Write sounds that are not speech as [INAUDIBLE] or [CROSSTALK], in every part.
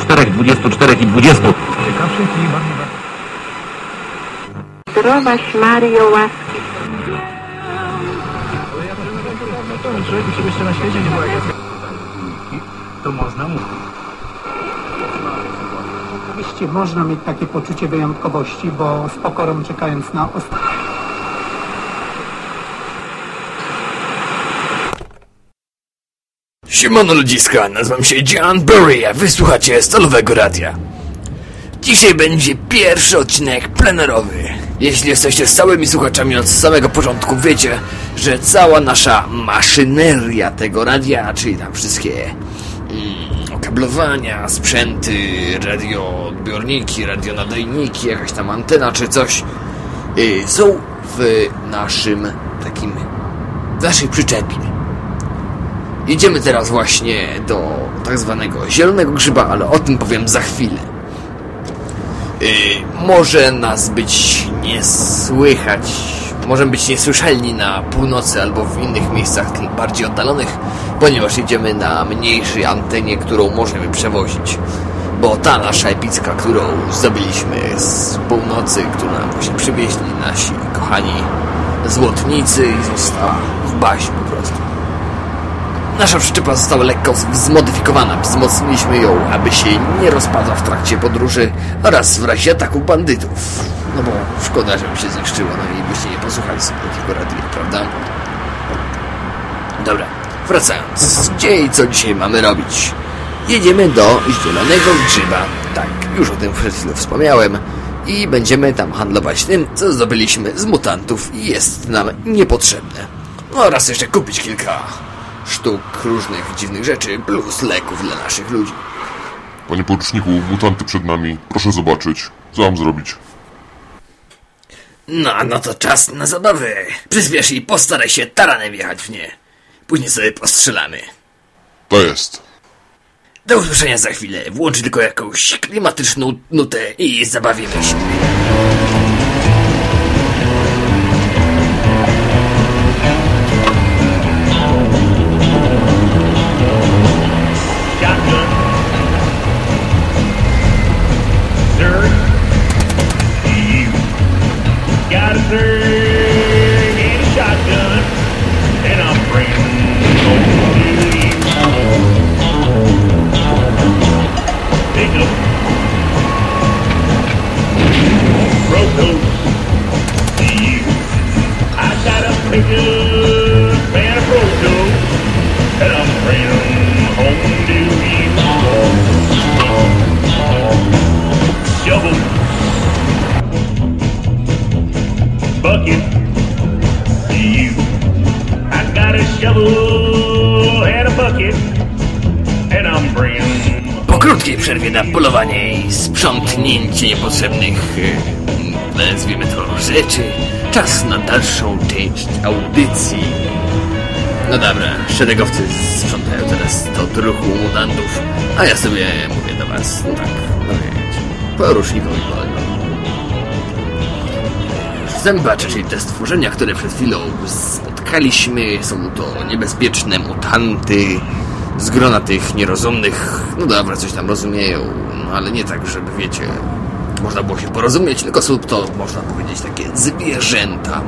Czterech, dwudziestu czterech i dwudziestu. Zdrowaś Mario łaski. To można mówić. Oczywiście można mieć takie poczucie wyjątkowości, bo z pokorą czekając na ostatnie. Siemano ludziska, nazywam się John Burry, a wysłuchacie Stalowego Radia. Dzisiaj będzie pierwszy odcinek plenerowy. Jeśli jesteście stałymi słuchaczami od samego początku, wiecie, że cała nasza maszyneria tego radia, czyli tam wszystkie mm, okablowania, sprzęty, radioodbiorniki, radionadajniki, jakaś tam antena czy coś, y, są w naszym takim, w naszej przyczepie. Jedziemy teraz właśnie do tak zwanego zielonego grzyba, ale o tym powiem za chwilę. Yy, może nas być nie słychać, możemy być niesłyszalni na północy albo w innych miejscach bardziej oddalonych, ponieważ jedziemy na mniejszej antenie, którą możemy przewozić. Bo ta nasza epicka, którą zdobyliśmy z północy, którą nam właśnie przywieźli nasi kochani złotnicy i została w bazie po prostu. Nasza przyczepa została lekko zmodyfikowana. Wzmocniliśmy ją, aby się nie rozpadła w trakcie podróży oraz w razie ataku bandytów. No bo szkoda, żeby się zniszczyło, no i byście nie posłuchali sobie takiego radia, prawda? Dobra, wracając. Gdzie i co dzisiaj mamy robić? Jedziemy do Zielonego Grzyba. Tak, już o tym przed chwilą wspomniałem. I będziemy tam handlować tym, co zdobyliśmy z mutantów i jest nam niepotrzebne. Oraz jeszcze kupić kilka sztuk różnych dziwnych rzeczy, plus leków dla naszych ludzi. Panie poruczniku, mutanty przed nami. Proszę zobaczyć. Co mam zrobić? No, no to czas na zabawę. Przyspiesz i postaraj się taranem wjechać w nie. Później sobie postrzelamy. To jest. Do usłyszenia za chwilę. Włącz tylko jakąś klimatyczną nutę i zabawimy się. Bucket you. I got a shovel and a bucket, and I'm bringing Po krótkiej przerwie na polowanie i sprzątnięcie niepotrzebnych, e, nazwijmy to, rzeczy, czas na dalszą część audycji. No dobra, szeregowcy sprzątają teraz to druchu mutantów, a ja sobie mówię do was, no tak, no wiecie, porusznikowi wolno. Zębacze, czyli te stworzenia, które przed chwilą spotkaliśmy, są to niebezpieczne mutanty z grona tych nierozumnych, no dobra, coś tam rozumieją, no ale nie tak, żeby wiecie, można było się porozumieć, tylko są to, można powiedzieć, takie zwierzęta,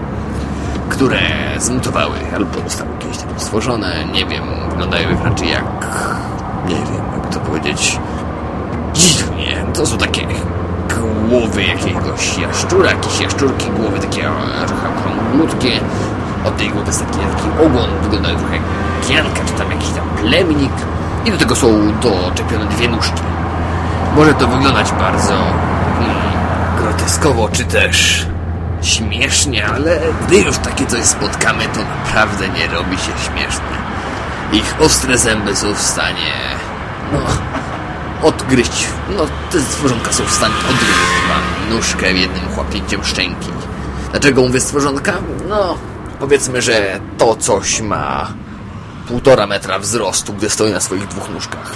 które zmutowały albo zostały jakieś tam stworzone, nie wiem, wyglądają raczej jak, nie wiem, jak to powiedzieć, dziwnie, to są takie głowy jakiegoś jaszczura, jakieś jaszczurki, głowy takie trochę okrąglutkie, od tej głowy jest taki, taki ogon, wyglądają trochę jak kijanka, czy tam jakiś tam plemnik i do tego są doczepione dwie nóżki. Może to wyglądać bardzo hmm, groteskowo, czy też śmiesznie, ale gdy już takie coś spotkamy, to naprawdę nie robi się śmieszne. Ich ostre zęby są w stanie, no, odgryźć, no, te stworzonka są w stanie odgryźć wam nóżkę jednym chłapnięciem szczęki. Dlaczego mówię stworzonka? No, powiedzmy, że to coś ma półtora metra wzrostu, gdy stoi na swoich dwóch nóżkach.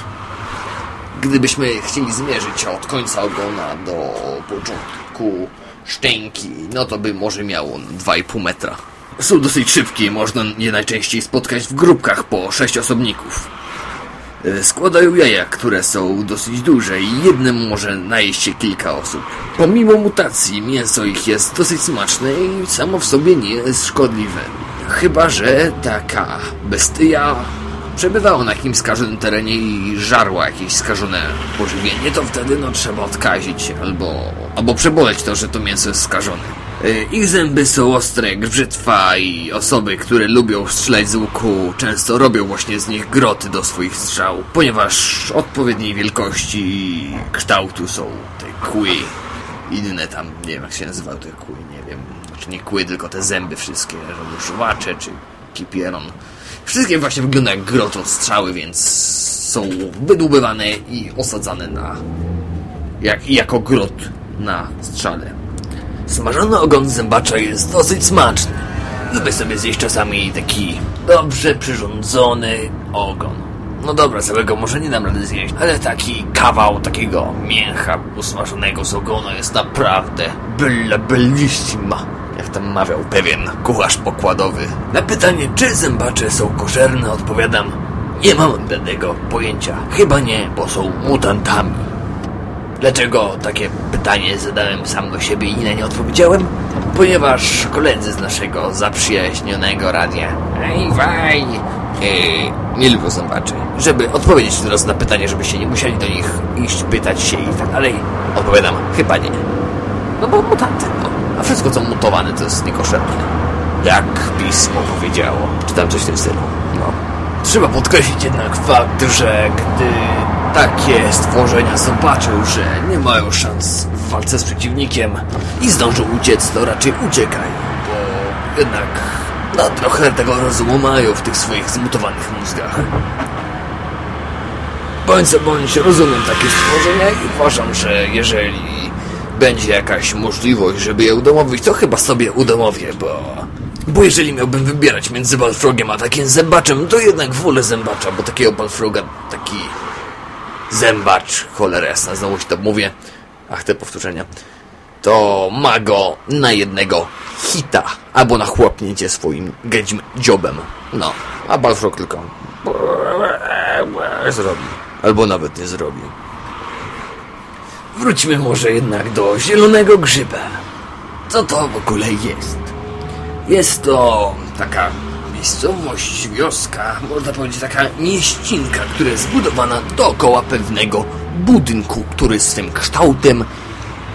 Gdybyśmy chcieli zmierzyć od końca ogona do początku szczęki, no to by może miało 2,5 metra. Są dosyć szybkie, można je najczęściej spotkać w grupkach po sześć osobników. E, Składają jaja, które są dosyć duże i jednym może najeść się kilka osób. Pomimo mutacji, mięso ich jest dosyć smaczne i samo w sobie nie jest szkodliwe. Chyba, że taka bestia przebywała na jakimś skażonym terenie i żarła jakieś skażone pożywienie, to wtedy no trzeba odkazić albo, albo przeboleć to, że to mięso jest skażone. Y, Ich zęby są ostre jak brzytwa i osoby, które lubią strzelać z łuku, często robią właśnie z nich groty do swoich strzał, ponieważ odpowiedniej wielkości i kształtu są te kły. Inne tam, nie wiem jak się nazywały te kły, nie wiem. Znaczy nie kły, tylko te zęby wszystkie, żołuszowacze czy kipieron. Wszystkie właśnie wyglądają jak grotą strzały, więc są wydłubywane i osadzane na... Jak, jako grot na strzale. Smażony ogon zębacza jest dosyć smaczny. Lubię sobie zjeść czasami taki dobrze przyrządzony ogon. No dobra, całego może nie dam rady zjeść, ale taki kawał takiego mięcha usmażonego z ogona jest naprawdę bella bellissima. Jak tam mawiał pewien kucharz pokładowy. Na pytanie, czy zębacze są koszerne, odpowiadam, nie mam bladego pojęcia. Chyba nie, bo są mutantami. Dlaczego takie pytanie zadałem sam do siebie i na nie odpowiedziałem? Ponieważ koledzy z naszego zaprzyjaźnionego radia Ej, waj! Nie lubią zębaczy. Żeby odpowiedzieć teraz na pytanie, żebyście nie musieli do nich iść, pytać się i tak dalej, odpowiadam, chyba nie. No bo mutanty, no. A wszystko co mutowane to jest niekoszerne. Jak pismo powiedziało. Czy tam coś w tym stylu. No. Trzeba podkreślić jednak fakt, że gdy takie stworzenia zobaczą, że nie mają szans w walce z przeciwnikiem i zdążą uciec, to raczej uciekają, bo jednak no, trochę tego rozumu mają w tych swoich zmutowanych mózgach. Bądź co bądź rozumiem takie stworzenia i uważam, że jeżeli będzie jakaś możliwość, żeby je udomowić, to chyba sobie udomowię, bo... Bo jeżeli miałbym wybierać między Balfrogiem a takim zębaczem, to jednak wolę zębacza, bo takiego Balfroga, taki zębacz, cholera jasna, znowu się to mówię, ach te powtórzenia, to ma go na jednego hita, albo na chłopnięcie swoim gedzim dziobem. No, a Balfrog tylko zrobi, albo nawet nie zrobi. Wróćmy może jednak do zielonego grzyba. Co to w ogóle jest? Jest to taka miejscowość, wioska, można powiedzieć taka mieścinka, która jest zbudowana dookoła pewnego budynku, który swym kształtem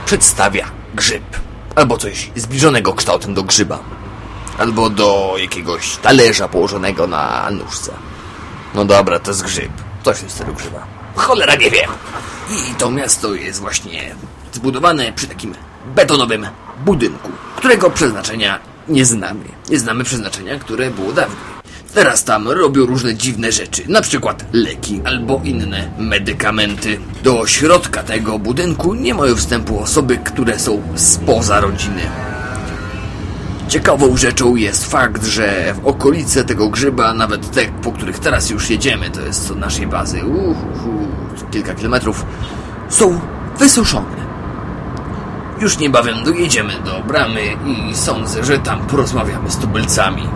przedstawia grzyb. Albo coś zbliżonego kształtem do grzyba. Albo do jakiegoś talerza położonego na nóżce. No dobra, to jest grzyb. Coś w tym grzyba. Cholera nie wiem. I to miasto jest właśnie zbudowane przy takim betonowym budynku, którego przeznaczenia nie znamy. Nie znamy przeznaczenia, które było dawniej. Teraz tam robią różne dziwne rzeczy, na przykład leki albo inne medykamenty. Do środka tego budynku nie mają wstępu osoby, które są spoza rodziny. Ciekawą rzeczą jest fakt, że w okolice tego grzyba, nawet te, po których teraz już jedziemy, to jest od naszej bazy, uhuhu, kilka kilometrów, są wysuszone. Już niebawem dojedziemy do bramy i sądzę, że tam porozmawiamy z tubylcami.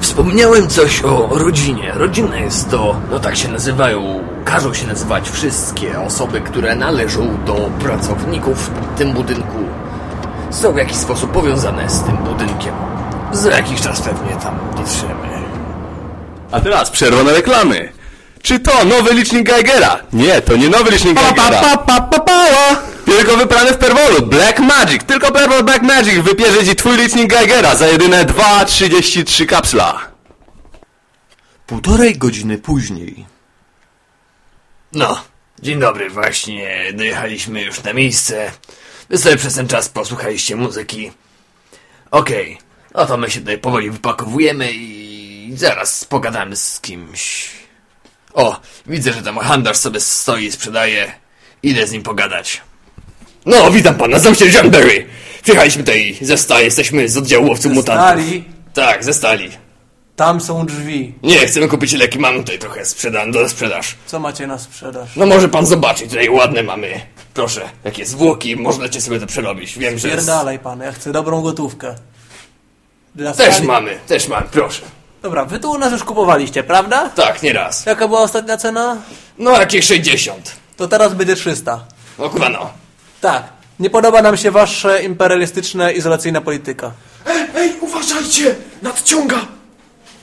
Wspomniałem coś o rodzinie. Rodzina jest to, no tak się nazywają, każą się nazywać wszystkie osoby, które należą do pracowników w tym budynku. Są w jakiś sposób powiązane z tym budynkiem. Za jakiś czas pewnie tam dotrzemy. A teraz przerwa na reklamy. Czy to nowy licznik Geigera? Nie, to nie nowy licznik Geigera. Tylko wyprany w Perwolu. Black Magic. Tylko Perwol Black Magic wybierze ci twój licznik Geigera za jedyne 2,33 kapsla. Półtorej godziny później. No, dzień dobry, właśnie dojechaliśmy już na miejsce. Wy sobie przez ten czas posłuchaliście muzyki. Okej, no to my się tutaj powoli wypakowujemy i zaraz pogadamy z kimś. O, widzę, że tam handlarz sobie stoi i sprzedaje. Idę z nim pogadać. No, witam pana, nazywam się John Berry. Przyjechaliśmy tutaj ze stali, jesteśmy z oddziału łowców mutantów. Stali, Tak, ze stali. tam są drzwi. Nie, chcemy kupić leki, mamy tutaj trochę sprzedane, do sprzedaż. Co macie na sprzedaż? No może pan zobaczyć, tutaj ładne mamy. Proszę, jakie zwłoki, możecie sobie to przerobić. Wiem, że jest... Pierdalaj pan, ja chcę dobrą gotówkę. Dla Też stali- mamy, też mamy, proszę. Dobra, wy tu u nas już kupowaliście, prawda? Tak, nieraz. Jaka była ostatnia cena? No jakieś 60. To teraz będzie 300. No kurwa no. Tak. Nie podoba nam się wasza imperialistyczna, izolacyjna polityka. Ej, uważajcie! Nadciąga!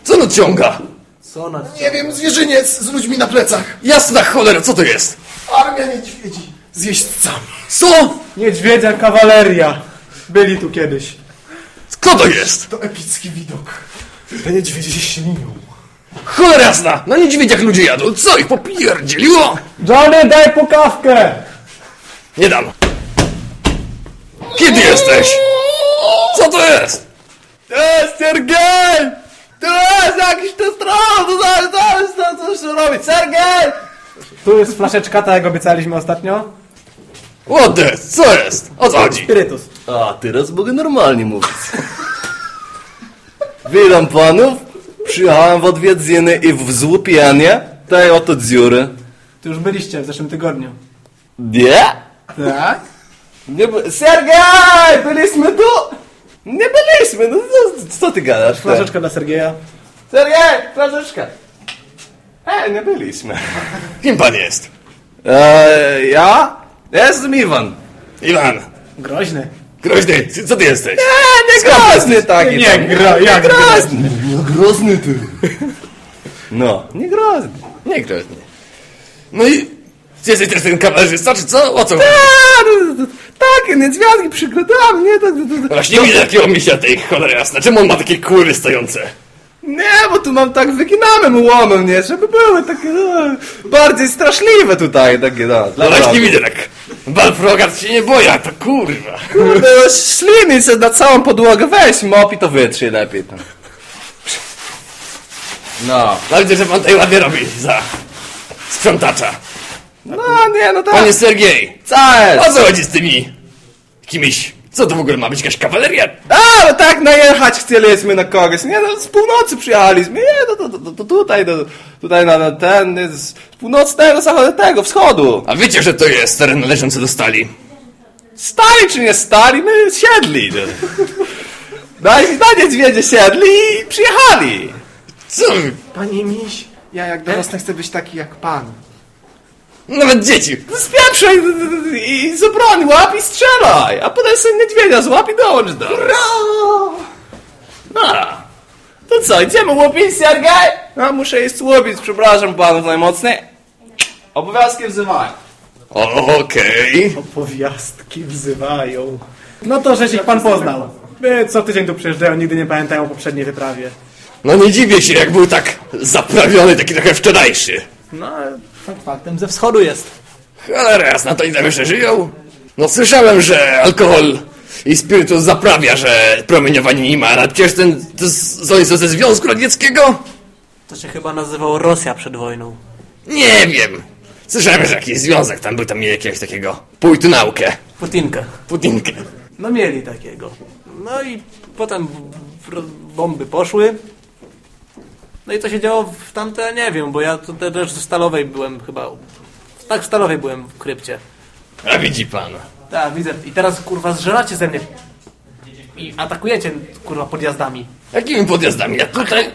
Co nadciąga? Co na... Nie wiem, zwierzyniec z ludźmi na plecach. Jasna cholera, co to jest? Armia niedźwiedzi z jeźdźcami. Co? Niedźwiedzia kawaleria. Byli tu kiedyś. Kto to jest? To epicki widok. Te niedźwiedzie się ślinią. Cholera jasna! Na niedźwiedziach ludzie jadą. Co ich popierdzieliło? Johnny, daj pukawkę! Nie dam. Kiedy jesteś? Co to jest? To jest Sergej! To jest jakiś ten stron! To zaraz, zaraz, to coś robić! Sergej! Tu jest flaszeczka, tak jak obiecaliśmy ostatnio. What the? Co jest? O co chodzi? Spirytus. A, teraz mogę normalnie mówić. Witam panów. Przyjechałem w odwiedziny i w złupienie tej oto dziury. Tu już byliście w zeszłym tygodniu. Nie? Tak? Nie by... Sergej! Byliśmy tu! Nie byliśmy, no co, co ty gadasz? Flaszeczka dla Sergeja. Sergej! Flaszeczka! Ej, nie byliśmy. [LAUGHS] Kim pan jest? Eee, ja? Ja jestem Iwan. Iwan. Groźny. Groźny, co ty jesteś? Nie, nie groźny taki. Nie, tam. gra, jak groźny. Nie groźny ty. [LAUGHS] No, nie groźny. Nie groźny. No i... Ty jesteś też ten kamerzysta, czy co? O co? chodzi? Takie niedźwiadki przygotowałem, nie? To, to, to. Właśnie nie widzę takiego misia tej cholery jasna. Czemu on ma takie kurwy stojące? Nie, bo tu mam tak wyginane mu łomem, nie? Żeby były takie no, bardziej straszliwe tutaj, takie no. No właśnie widzę tak. Balfrogat się nie boi, a to kurwa. Kurde, no, śliny se na całą podłogę weź mop i to wytrzyj lepiej tam. No. No widzę, że pan tutaj ładnie robi za sprzątacza. No nie, no tak. Panie Sergiej, Co o jest? co chodzi z tymi jakimiś... Co to w ogóle ma być? Jakaś kawaleria? A, no tak najechać chcieliśmy na kogoś. Nie, no z północy przyjechaliśmy. Nie, no to, to, to, to tutaj, no, tutaj na, na ten, z północnego, zachodniego, wschodu. A wiecie, że to jest teren należący do stali? Stali czy nie stali, my siedli. No. Na, na niedźwiedzie siedli i przyjechali. Co? Panie Miś, ja jak dorosnę chcę być taki jak pan. Nawet dzieci. Spieprzaj i z broni łap i strzelaj, a potem sobie niedźwiedzia złap i dołącz do nas. No, to co, idziemy łopić, Sergej? A, muszę iść łopić, przepraszam panów najmocniej. Obowiązki wzywają. Okej. Opowiastki wzywają. No to, że się pan poznał. My co tydzień tu przyjeżdżają, nigdy nie pamiętają o poprzedniej wyprawie. No nie dziwię się, jak był tak zaprawiony, taki trochę wczorajszy. No, fakt faktem, Ze wschodu jest. Cholera jasna, to i tam jeszcze żyją? No słyszałem, że alkohol i spirytus zaprawia, że promieniowanie nie ma, ale przecież ten, to to ze Związku Radzieckiego? To się chyba nazywało Rosja przed wojną. Nie wiem. Słyszałem, że jakiś związek tam był, tam mieli jakiegoś takiego pójtu naukę, Putinkę. putinkę. No mieli takiego. No i potem bomby poszły. No i co się działo w tamte, nie wiem, bo ja to też w Stalowej byłem chyba... Tak, w Stalowej byłem w krypcie. A widzi pan. Tak, widzę. I teraz, kurwa, zżeracie ze mnie. I atakujecie, kurwa, podjazdami. Jakimi podjazdami? Ja tutaj...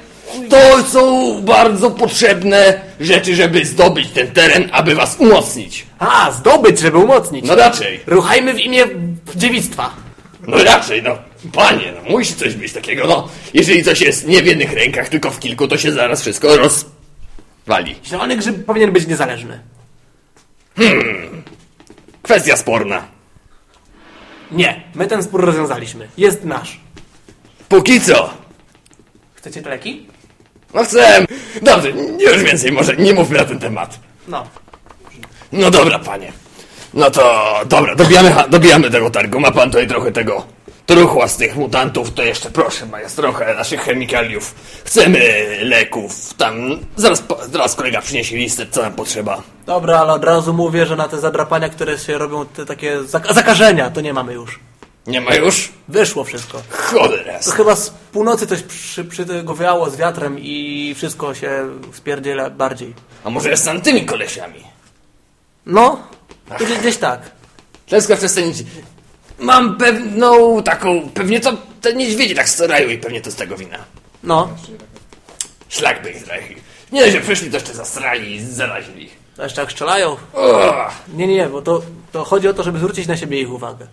To są bardzo potrzebne rzeczy, żeby zdobyć ten teren, aby was umocnić. A, zdobyć, żeby umocnić. No raczej. Ruchajmy w imię dziewictwa. No raczej, no. Panie, no musi coś być takiego, no. Jeżeli coś jest nie w jednych rękach, tylko w kilku, to się zaraz wszystko rozwali. Zielony grzyb powinien być niezależny. Kwestia sporna. Nie, my ten spór rozwiązaliśmy. Jest nasz. Póki co. Chcecie leki? No chcę... Dobrze, już więcej może nie mówmy na ten temat. No. No dobra, panie. No to dobra, dobijamy, dobijamy tego targu. Ma pan tutaj trochę tego truchła z tych mutantów, to jeszcze proszę, ma jest trochę naszych chemikaliów. Chcemy leków, tam... Zaraz, zaraz kolega przyniesie listę, co nam potrzeba. Dobra, ale od razu mówię, że na te zadrapania, które się robią, te takie zak- zakażenia, to nie mamy już. Nie ma już? Wyszło wszystko. Cholera. To chyba z północy coś przy, przy tego wiało z wiatrem i wszystko się spierdziela bardziej. A może jest z tymi kolesiami? No, to gdzieś, gdzieś tak. Klęska przestaniecie. Mam pewną taką... Pewnie to te niedźwiedzie tak starają i pewnie to z tego wina. No. Szlak by ich. Nie, że przyszli, to jeszcze zasrali i zarazili. A jeszcze jak strzelają? Uch. Nie, nie, nie, bo to, to chodzi o to, żeby zwrócić na siebie ich uwagę.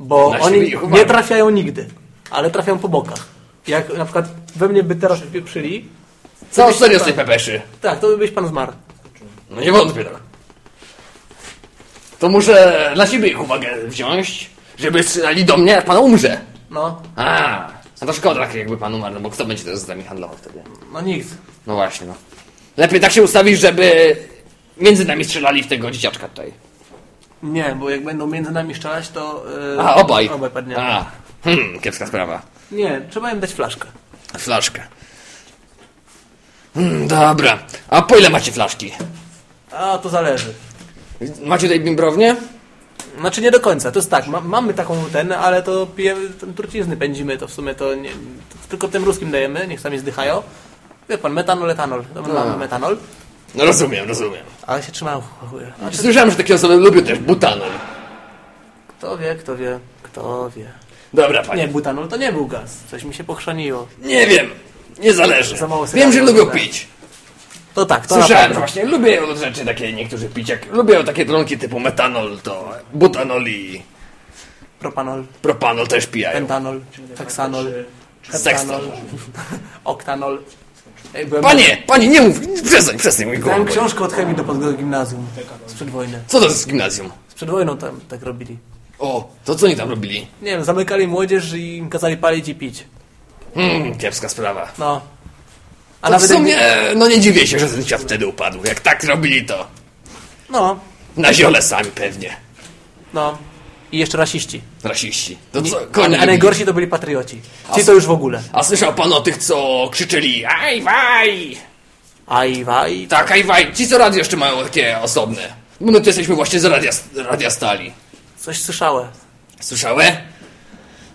Bo Na oni ich uwagę. nie trafiają nigdy, ale trafiają po bokach. Jak na przykład we mnie by teraz pieprzyli, Co serio z tej pepeszy? tak, to by byś pan zmarł. No nie wątpię tak. To muszę na siebie ich uwagę wziąć, żeby strzelali do mnie, jak pan umrze. No, A, no to szkoda, tak jakby pan umarł, no bo kto będzie teraz z nami handlował wtedy? no nikt. No właśnie, no. Lepiej tak się ustawić, żeby między nami strzelali w tego dzieciaczka tutaj. Nie, bo jak będą między nami strzelać, to... Yy, A, obaj. Obaj padnie. A, hmm, kiepska sprawa. Nie, trzeba im dać flaszkę. Flaszkę. Hmm, dobra. A po ile macie flaszki? A, to zależy. Macie tutaj bimbrownię? Znaczy nie do końca, to jest tak, ma, mamy taką ten, ale to pijemy, ten trucizny pędzimy, to w sumie to nie, to tylko tym ruskim dajemy, niech sami zdychają. Wie pan, metanol, etanol, to mamy metanol, No rozumiem, rozumiem. ale się trzymają. Znaczy, Słyszałem, że takie osoby lubią też butanol. kto wie, kto wie, kto wie. Dobra, panie. Nie, butanol to nie był gaz, coś mi się pochrzaniło. Nie wiem. Nie zależy. Wiem, że lubią pić. To tak, to Słyszałem, że właśnie lubią rzeczy takie niektórzy pić. Jak lubią takie dronki typu metanol, to butanol i Propanol, propanol też pijają. pentanol, heksanol, heptanol, [LAUGHS] oktanol. Byłem- Panie, panie, nie mów, przestań, przestań mój Miałem głowę. książkę od chemii do podgimnazjum sprzed wojny. Co to jest gimnazjum? Przed wojną tam tak robili. O, to co oni tam robili? Nie wiem, zamykali młodzież i im kazali palić i pić. Hmm, kiepska sprawa. No. A A w nawet sumie, jak- no nie dziwię się, że ten świat wtedy upadł. Jak tak robili to. No, Na ziole sami pewnie. no. I jeszcze rasiści. Rasiści. To co, A, a najgorsi to byli patrioci. Ci to już w ogóle. A słyszał pan o tych, co krzyczeli Aj, waj! Aj, waj. Tak, aj, waj. Ci, co radio jeszcze mają takie osobne. My tu jesteśmy właśnie z radia, radia stali. Coś słyszałem. Słyszałe?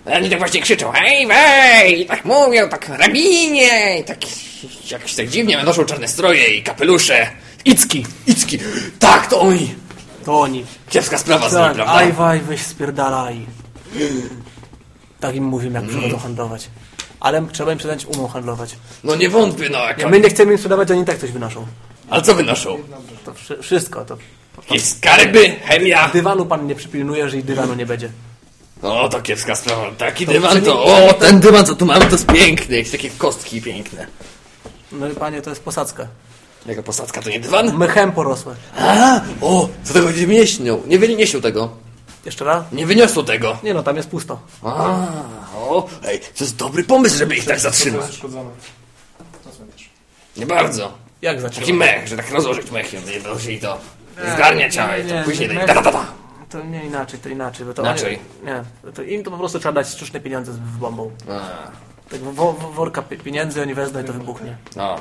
Oni tak właśnie krzyczą, hej, wej! I tak mówią, tak rabinie, i tak jakoś tak dziwnie, noszą czarne stroje i kapelusze. Icki, Icki, tak, to oni. To oni. Kiepska sprawa z nimi, Tak, prawda? aj, waj, weź spierdalaj. Tak im mówimy, jak przychodzą handlować. Ale trzeba im sprzedać, umą handlować. No nie wątpię, no jak Jak my nie chcemy im sprzedawać, oni tak coś wynoszą. Ale co wynoszą? To wszy- wszystko. To Jakieś skarby, chemia? dywanu pan nie przypilnuje, że i dywanu nie będzie. O, to kiepska sprawa. Taki dywan to... O, ten dywan, co tu mamy, to jest piękny. Jakieś takie kostki piękne. No i panie, to jest posadzka. Jaka posadzka, to nie dywan? Mechem porosłe. A, o, co tego nie wynieśnią. Nie wynieśnią tego. Jeszcze raz? Nie wyniosło tego. Nie no, tam jest pusto. A, o, ej, to jest dobry pomysł, żeby ich tak zatrzymać. Nie bardzo. Jak zaczął? Taki mech, że tak rozłożyć mechem, nie dosyć to zgarnia ciała i to nie, później nie, mech- da, da, da. To nie inaczej, to inaczej. Bo to Inaczej? Oni, nie, to im to po prostu trzeba dać sztuczne pieniądze z bombą. A, Tak wo, wo, worka pi- pieniędzy oni wezmą i to wybuchnie. No.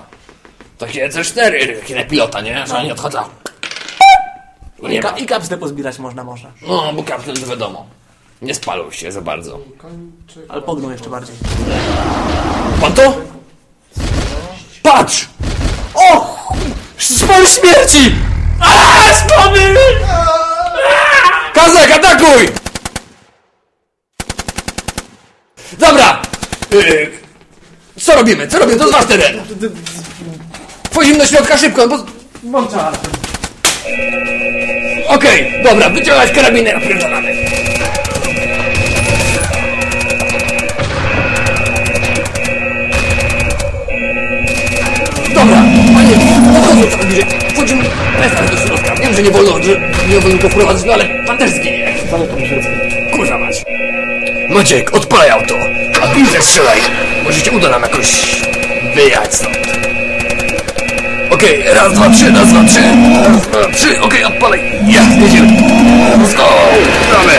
Takie C4, takie na pilota, nie? Że oni odchodzą. I I, nie ka. I kapsle pozbierać można, można. No, bo kapsel to wiadomo. Nie spalą się za bardzo. Ale pogną jeszcze bardziej. Pan to? Patrz! O! Spal śmierci! A, spamy! Kazak, atakuj! Dobra! Yy, co robimy? Co robimy? To jest wasz teren! Wchodzimy do środka szybko, bo... Okej, dobra, wyciągać karabinę, napierdolamy. Dobra, panie, podchodzą trochę bliżej. Wchodzimy bez do środka. Wiem, że nie wolno, że nie wolno go wprowadzać, no ale pan też zginie. Kurwa mać. Maciek, odpalaj auto. A piłkę strzelaj. Może się uda nam jakoś wyjechać stąd. Okej, raz, dwa, trzy, raz, dwa, trzy. Raz, dwa, trzy, okej, odpalaj. Ja, jedziemy. Let's go. Gramy.